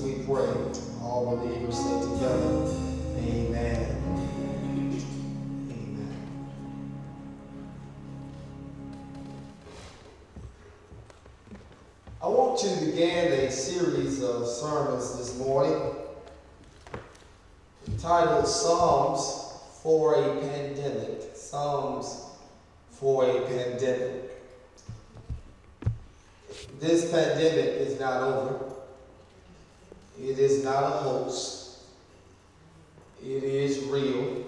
we pray. All believers say together, Amen. Amen. I want to begin a series of sermons this morning entitled Psalms for a Pandemic. Psalms for a Pandemic. This pandemic is not over. It is not a hoax. It is real.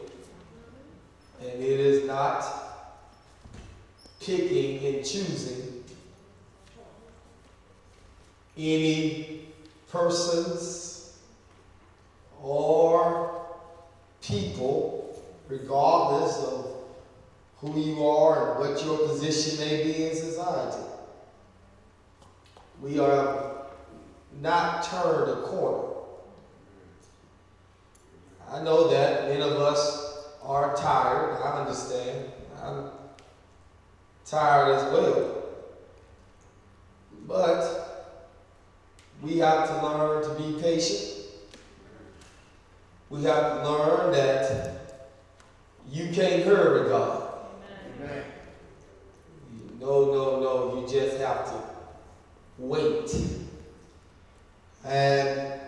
And it is not picking and choosing any persons or people, regardless of who you are and what your position may be in society. We are not turned a corner. I know that many of us are tired. I understand. I'm tired as well. But we have to learn to be patient. We have to learn that you can't hurry God. Amen. No, no, no. You just have to wait. And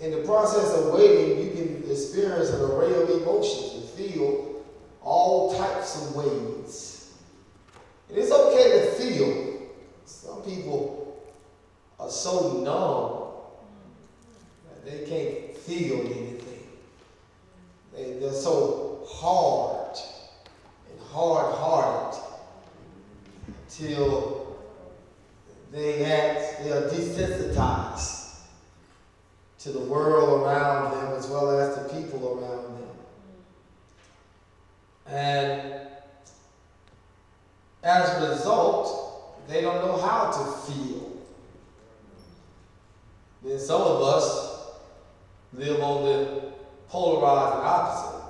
in the process of waiting, you can experience an array of emotions and feel all types of ways. And it's okay to feel. Some people are so numb that they can't feel anything. They, they're so hard and hard hearted till they act, they are desensitized to the world around them as well as the people around them. And as a result, they don't know how to feel. Then some of us live on the polarizing opposite.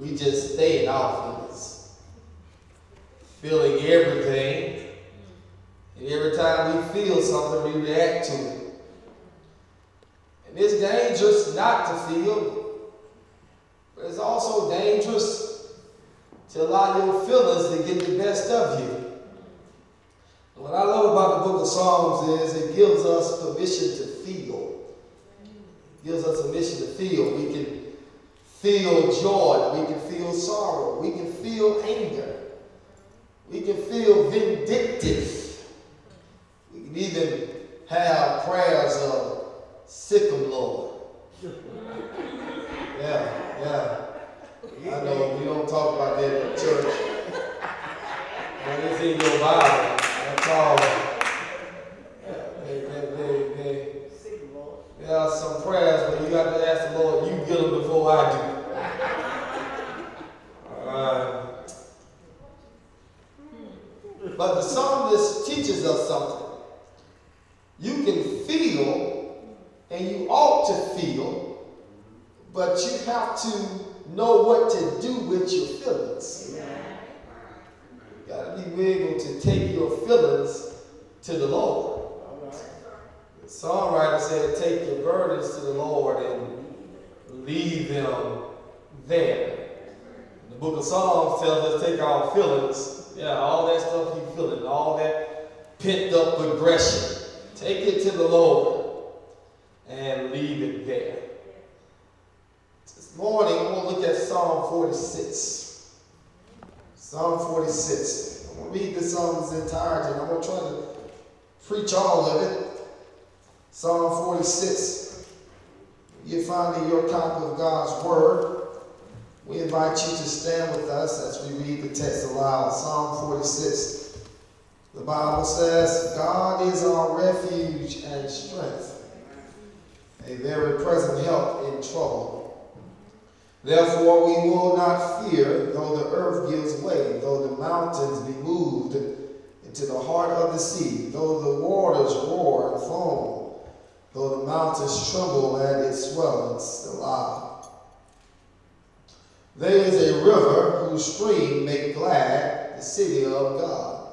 We just stay in our feelings, feeling everything. And every time we feel something, we react to it. And it's dangerous not to feel, but it's also dangerous to allow your feelings to get the best of you. What I love about the book of Psalms is it gives us permission to feel. It gives us permission to feel. We can feel joy. We can feel sorrow. We can feel anger. We can feel vindictive. We can even have prayers of sick 'em, Lord. Yeah, yeah. I know we don't talk about that in church. But it's in your Bible. That's all. Yeah, they, they, they, there are some prayers where you got to ask the Lord, you get them before I do. Uh, but the psalmist teaches us something. You can feel, and you ought to feel, but to know what to do with your feelings. You got to be able to take your feelings to the Lord. Right. The songwriter said, Take your burdens to the Lord and leave them there. The book of Psalms tells us take our feelings, yeah, all that stuff you feeling, all that pent up aggression. Take it to the Lord and leave it there. Morning, I'm going to look at Psalm 46. Psalm 46. I'm going to read this psalm in entirety, and I'm going to try to preach all of it. Psalm 46. You find in your copy of God's Word. We invite you to stand with us as we read the text aloud. Psalm 46. The Bible says, God is our refuge and strength, a very present help in trouble. Therefore, we will not fear, though the earth gives way, though the mountains be moved into the heart of the sea, though the waters roar and foam, though the mountains tremble at its swelling, Selah. There is a river whose stream make glad the city of God,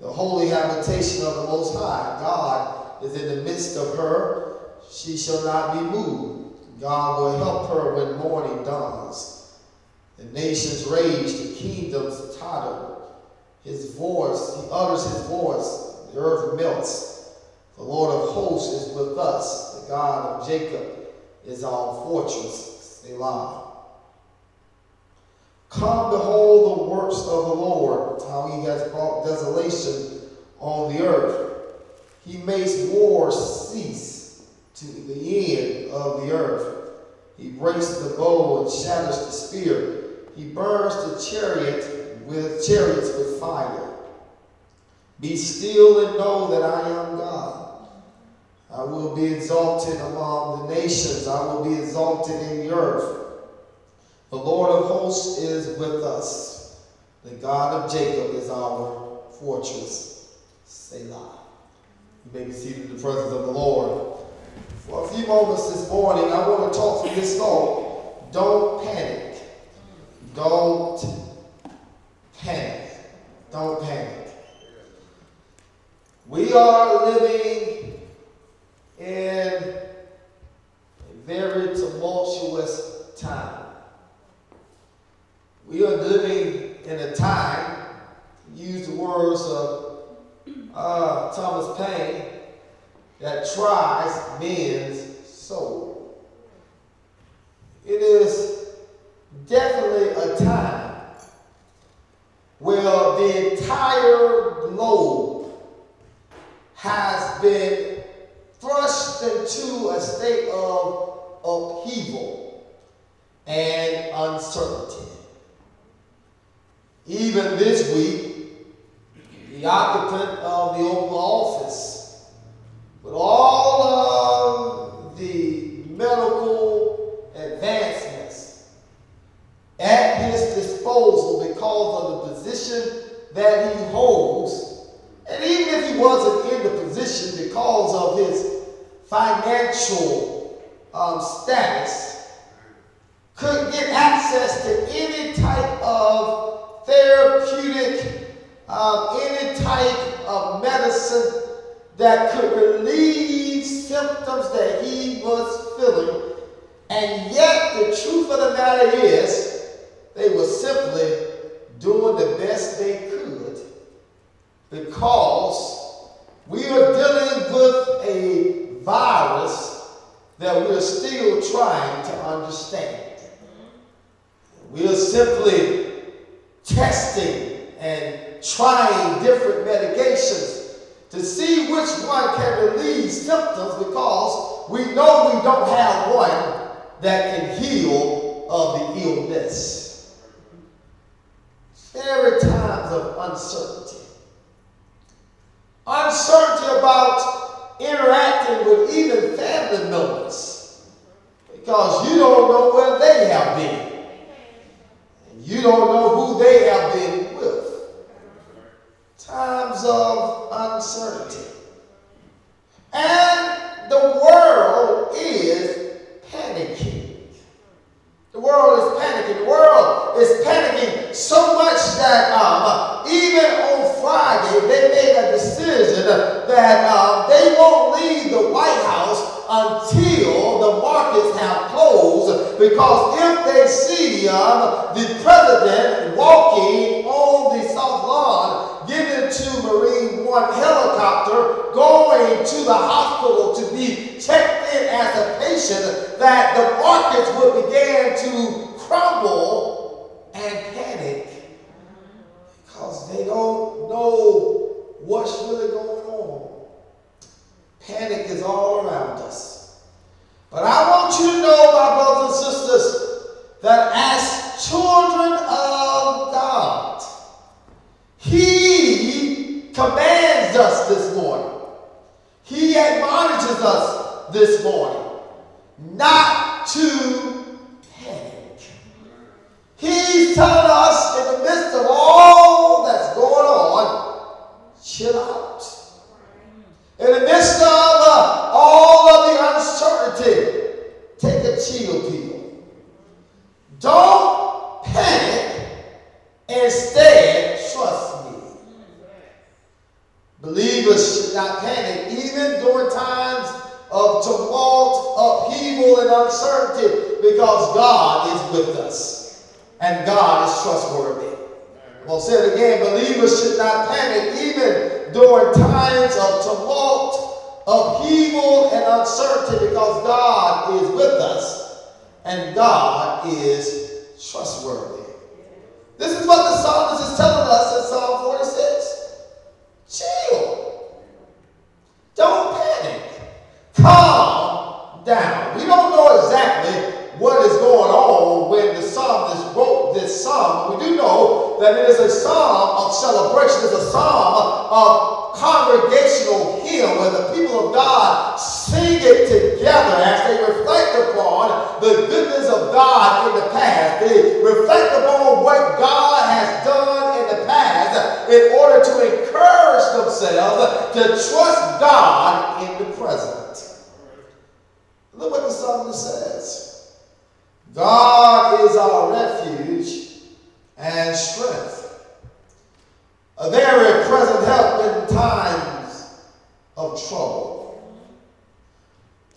the holy habitation of the Most High. God is in the midst of her. She shall not be moved. God will help her when morning dawns. The nations rage, the kingdoms totter. His voice, he utters his voice, the earth melts. The Lord of hosts is with us. The God of Jacob is our fortress. Selah. Come behold the works of the Lord, how he has brought desolation on the earth. He makes war cease to the end of the earth. He breaks the bow and shatters the spear. He burns the chariot with chariots with fire. Be still and know that I am God. I will be exalted among the nations. I will be exalted in the earth. The Lord of hosts is with us. The God of Jacob is our fortress. Selah. You may be seated in the presence of the Lord. For a few moments this morning, I want to talk through this thought. Don't panic. Don't panic. Don't panic. We are living in a very tumultuous time. We are living in a time, use the words of uh, Thomas Paine, that tries men's soul. It is definitely a time where the entire globe has been thrust into a state of upheaval and uncertainty. Even this week, the occupant of the Oval Office, with all of the medical advancements at his disposal because of the position that he holds, and even if he wasn't in the position because of his financial um, status, could get access to any type of therapeutic, um, any type of medicine that could relieve symptoms that he was feeling. And yet, the truth of the matter is, they were simply doing the best they could because we are dealing with a virus that we're still trying to understand. We are simply testing and trying different medications to see which one can relieve symptoms because we know we don't have one that can heal of the illness. There are times of uncertainty. Uncertainty about interacting with even family members because you don't know where they have been. You don't know who they have been. Times of uncertainty. And the world is panicking. The world is panicking. The world is panicking so much that um, even on Friday they made a decision that um, they won't leave the White House until the markets have closed. Because if they see um, the president walking on the South Lawn, getting to Marine One helicopter, going to the hospital to be checked in as a patient, that the markets would begin to crumble and panic because they don't know what's really going on. Panic is all around us. But I want you to know, my brothers and sisters, that as children of God, He commands us this morning. He admonishes us this morning not to panic. He's telling us in the midst of all that's going on, chill out. In the midst of uh, all of the uncertainty, take a chill pill. Don't panic. Instead, trust. Believers should not panic even during times of tumult, upheaval, and uncertainty because God is with us and God is trustworthy. I'll say it again. Believers should not panic even during times of tumult, upheaval, and uncertainty because God is with us and God is trustworthy. This is what the psalmist is telling us in Psalm 46. Chill. Don't panic. Calm down. We don't know exactly what is going on when the psalmist wrote this psalm. We do know that it is a psalm of celebration. It's a psalm of congregational hymn where the people of God sing it together as they reflect upon the goodness of God in the past. They reflect upon what God has done in the past in order to encourage themselves to trust God in the present. Look what the psalmist says. God is our refuge and strength, a very present help in times of trouble.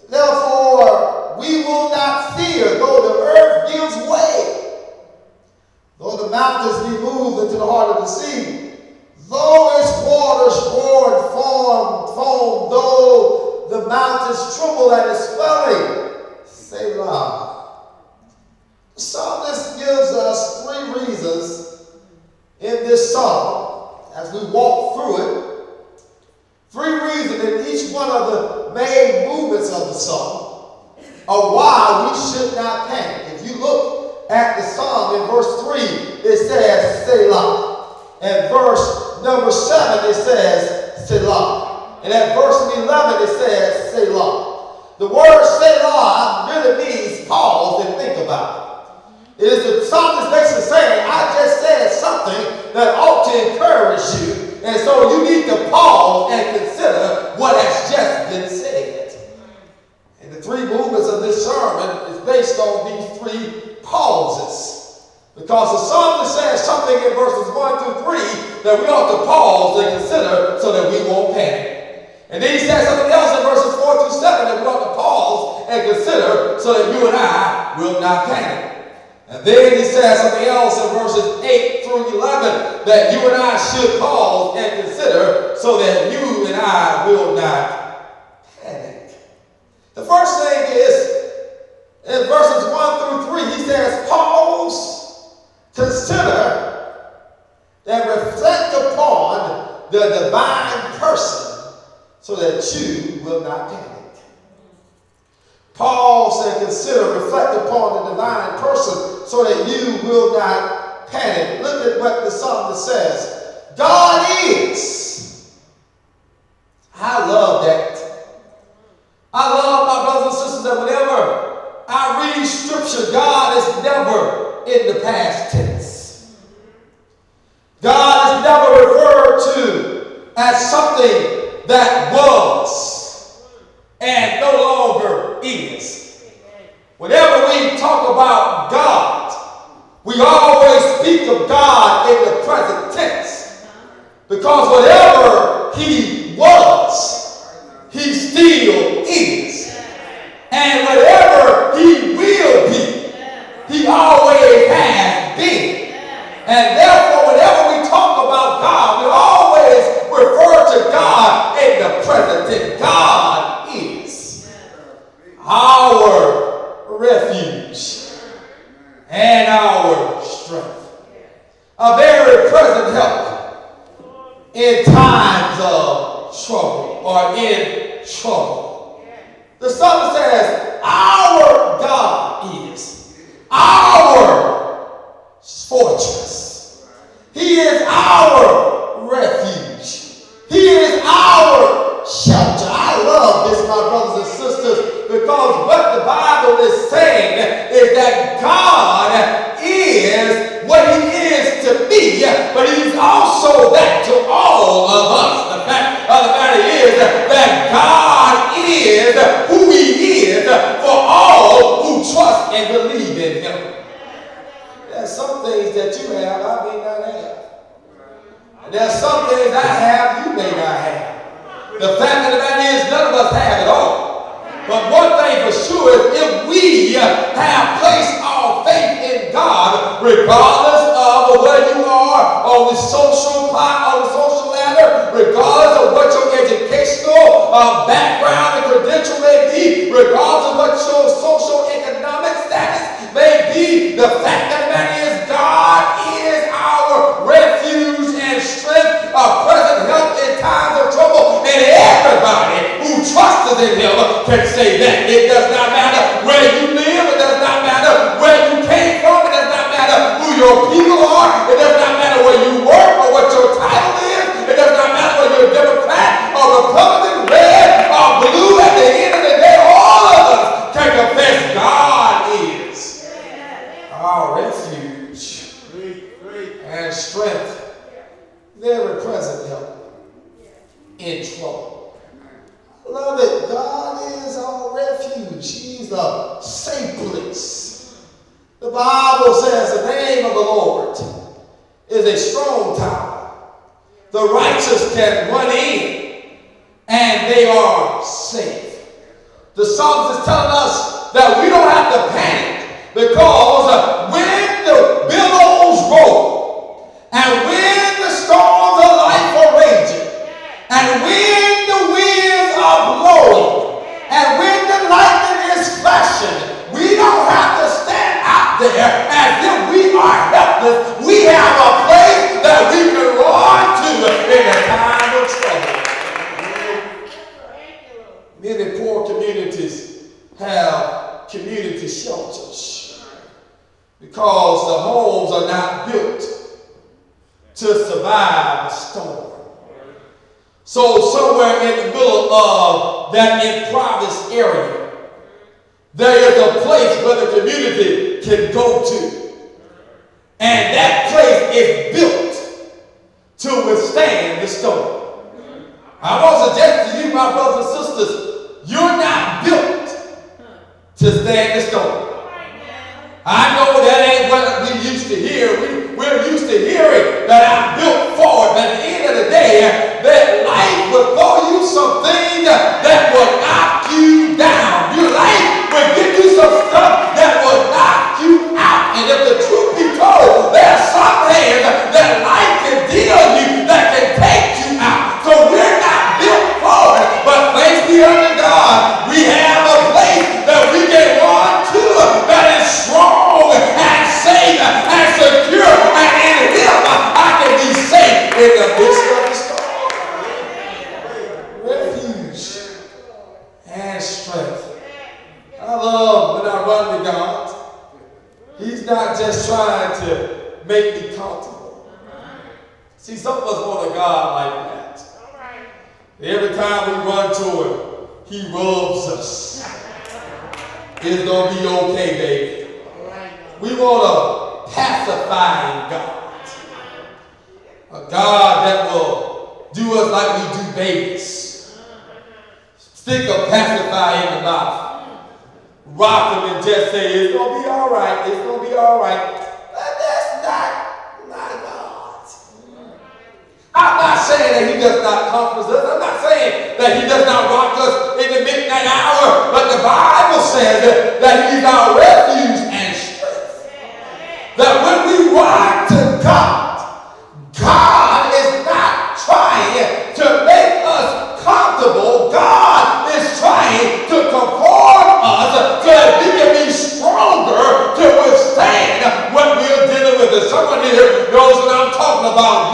Therefore, we will not fear, though the earth gives way, though the mountains be moved into the heart of the sea, though its waters roar and foam, foam, though the mountains tremble at its swelling, Selah. The psalmist gives us three reasons in this psalm as we walk through it. Three reasons in each one of the main movements of the psalm of why we should not panic. If you look at the psalm in verse 3, it says Selah. And verse number 7, it says Selah. And at verse 11, it says Selah. The word Selah really means pause and think about it. It is the psalmist basically saying, I just said something that ought to encourage you. And so you need to pause and consider what has just been said. And the three movements of this sermon is based on these three pauses. Because the psalmist says something in verses 1 through 3 that we ought to pause and consider so that we won't panic. And then he says something else in verses 4 through 7 that we ought to pause and consider so that you and I will not panic. And then he says something else in verses 8 through 11 that you and I should pause and consider so that you and I will not panic. The first thing is in verses 1 through 3, he says, pause, consider, and reflect upon the divine person so that you will not panic. Paul said, consider, reflect upon the divine person so that you will not panic. Look at what the psalmist says. God is. I love that. I love my brothers and sisters that whenever I read scripture, God is never in the past tense. God is never referred to as something that was and no longer is. Whenever we talk about God, we always speak of God in the present tense. Because whatever He was, He still is. And whatever He will be, He always has been. And God in the present. God is our refuge and our strength. A very present help in times of trouble or in trouble. The psalmist says, Our God is our fortress. He is our refuge. He is our shelter. I love this, my brothers and sisters, because what the Bible is saying is that God is what He is to me, but He's also that to all of us. The fact of the matter is that God is who He is for all who trust and believe in Him. There's some things that you have I may not have. And there's some things I have. The fact of the matter is none of us have it all. But one thing for sure is if we have placed our faith in God, regardless of where you are on the social on the social ladder, regardless of what your educational uh, background and credential may be, regardless of what your social economic status may be, the fact that matter is God is our refuge and strength, a trusts in Him can say that. It does not matter where you live, it does not matter where you came from, it does not matter who your people are, it does not matter where you work or what your title is, it does not matter whether you're a Democrat or Republican, red or blue. At the end of the day, all of us can confess God is our refuge and strength, very present help in trouble. Love it. God is our refuge. He's a safe place. The Bible says the name of the Lord is a strong tower. The righteous can run in and they are safe. The psalmist is telling us that we don't have to panic because community shelters because the homes are not built to survive a storm. So somewhere in the middle of that improvised area, there is a place where the community can go to. And that place is built to withstand the storm. I want to suggest to you, my brothers and sisters, you're not built to stand the storm. I know that ain't what we used to hear. We, we're used to hearing that I'm built for it. But at the end of the day, that life will throw you some things that will knock you down. Your life will give you some stuff that will knock you out. And if the truth be told, there are some things that life can deal you that can take you out. So we're not built for it. But thanks be unto God, we have a place that we can run to that is strong and safe and secure. And in Him, I can be safe in the midst of the storm. Refuge and strength. I love when I run to God. He's not just trying to make me comfortable. See, some of us want a God like that. Every time we run to Him, He rubs us. It's going to be okay, baby. We want a pacifying God. A God that will do us like we do babies. Stick a pacifier in the mouth. Rock them and just say, it's going to be all right. It's going to be all right. But that's not my God. I'm not saying that he does not comfort us. I'm not saying that he does not rock us in the midnight hour. But the Bible says that, that he's our refuge and strength. That when we run to God, God someone here knows what I'm talking about.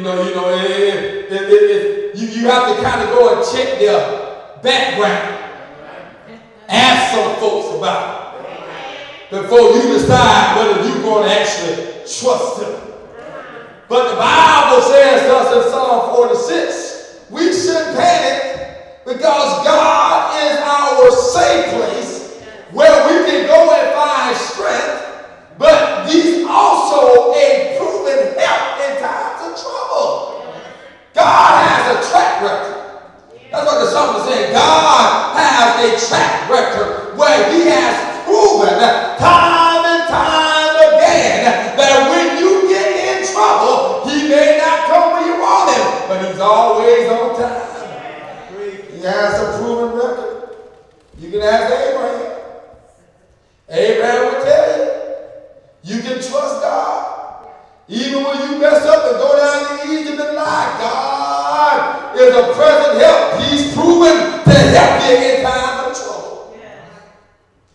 You know, you know, you, you have to kind of go and check their background. Ask some folks about it before you decide whether you're going to actually trust them. But the Bible says to us in Psalm 46, we shouldn't panic because God is our safe place where we can go and find strength but he's also a proven help in times God has a track record. That's what the psalmist is saying. God has a track record where he has proven time and time again that when you get in trouble, he may not come when you want him, but he's always on time. He has a proven record. You can ask Abraham. Abraham would tell you. You can trust God. Even when you mess up and go down to Egypt and lie, God is a present help. He's proven to help you in times of trouble. Yeah.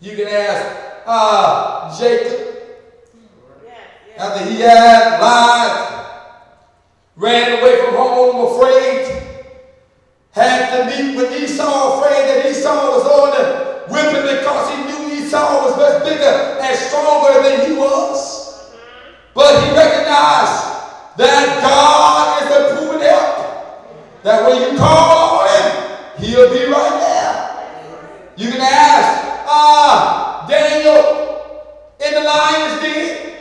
You can ask uh, Jacob after he had lied, ran away from home afraid, had to meet with Esau, afraid that Esau was on the whipping because he knew Esau was much bigger and stronger than he was. But he recognized that God is a proven help. That when you call on him, he'll be right there. You can ask, ah, uh, Daniel in the lion's den.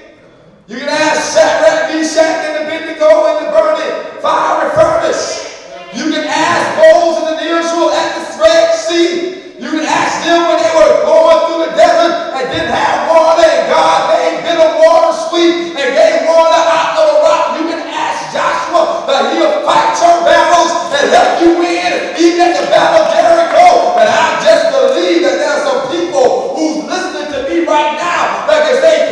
You can ask Shadrach, Meshach, and Abednego in the burning fiery furnace. You can ask Moses and Israel at the Red Sea. You can ask them when they were going through the desert and didn't have water, and God made bitter water sweet and gave water out of the rock. You can ask Joshua that he'll fight your battles and help you win, even at the battle of Jericho. But I just believe that there are some people who's listening to me right now that can say,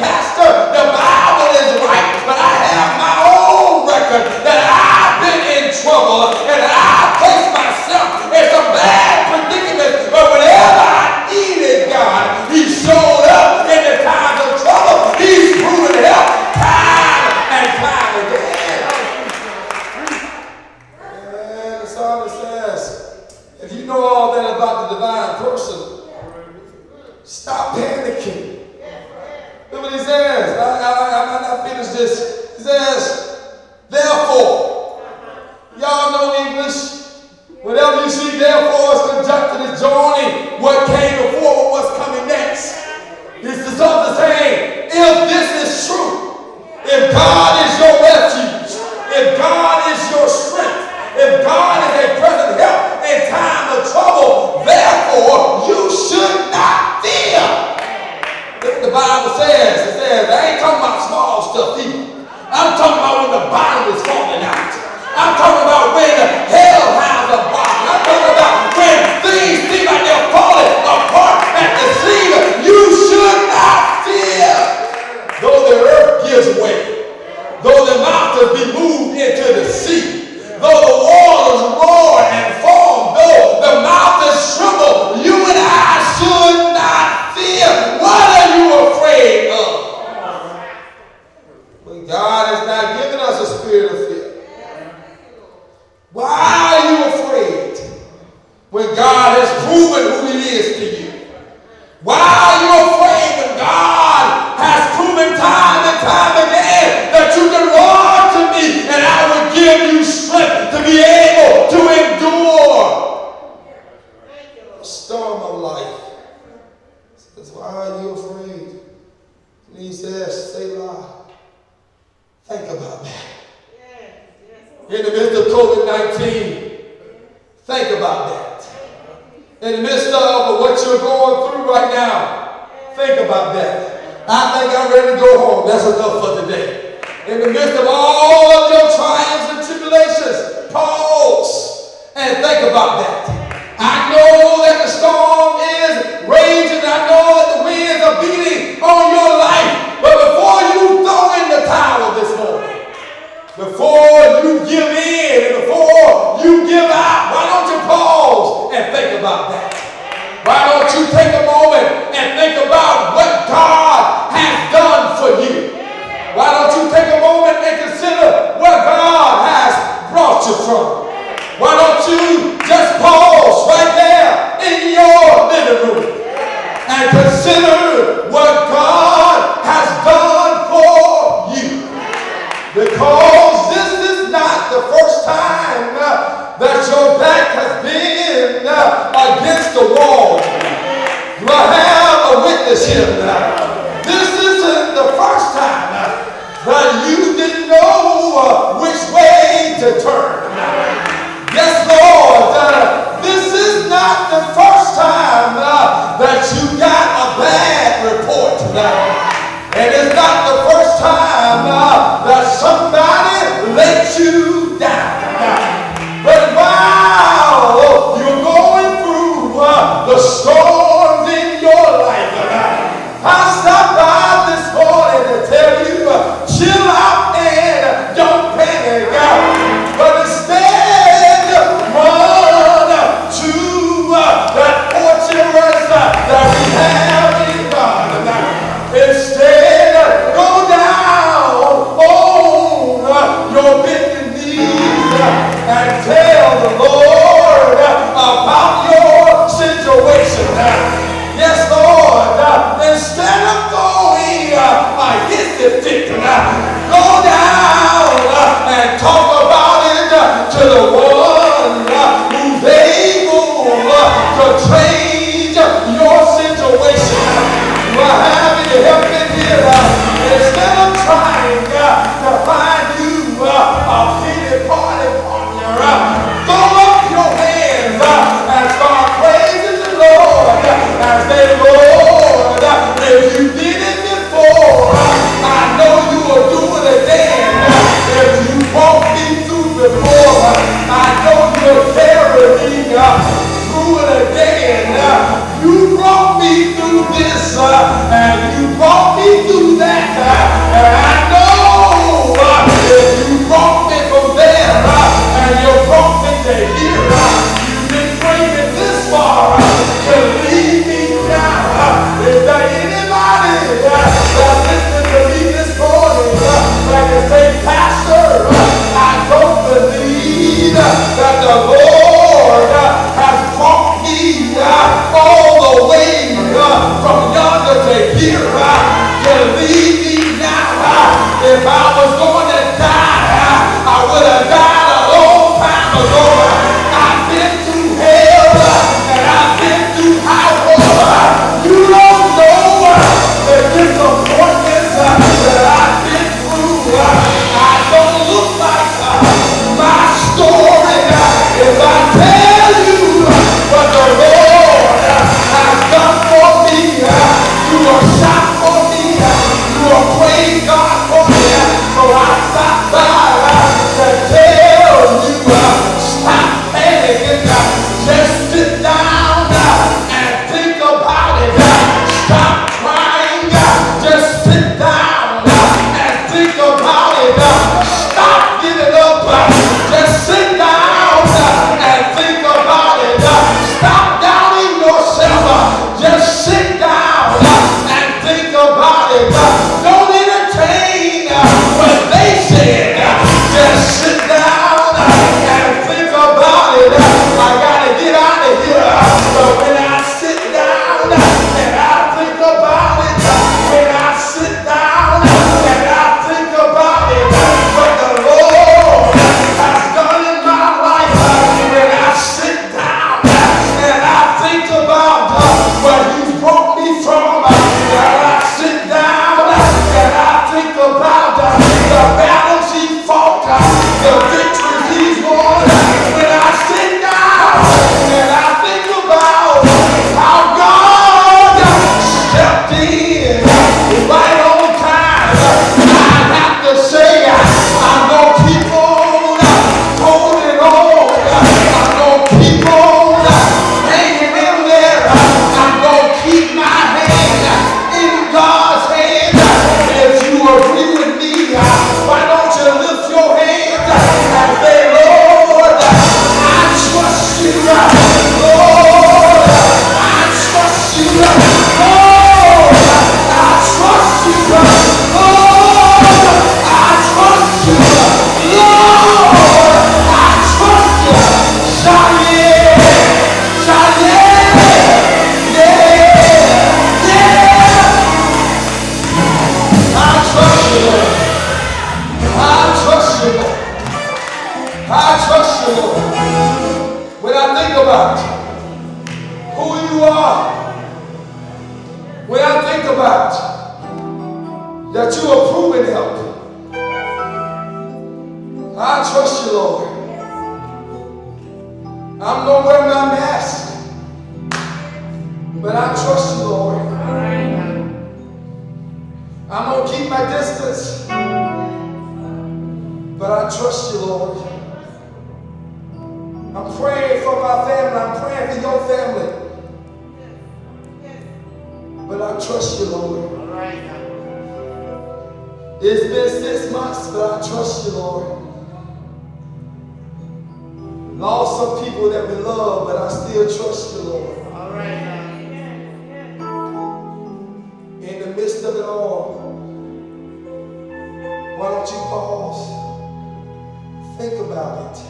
about it.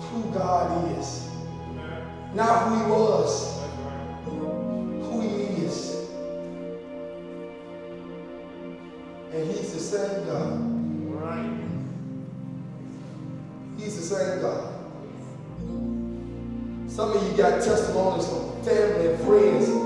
Who God is. Not who he was. Who he is. And he's the same God. Right. He's the same God. Some of you got testimonies from family and friends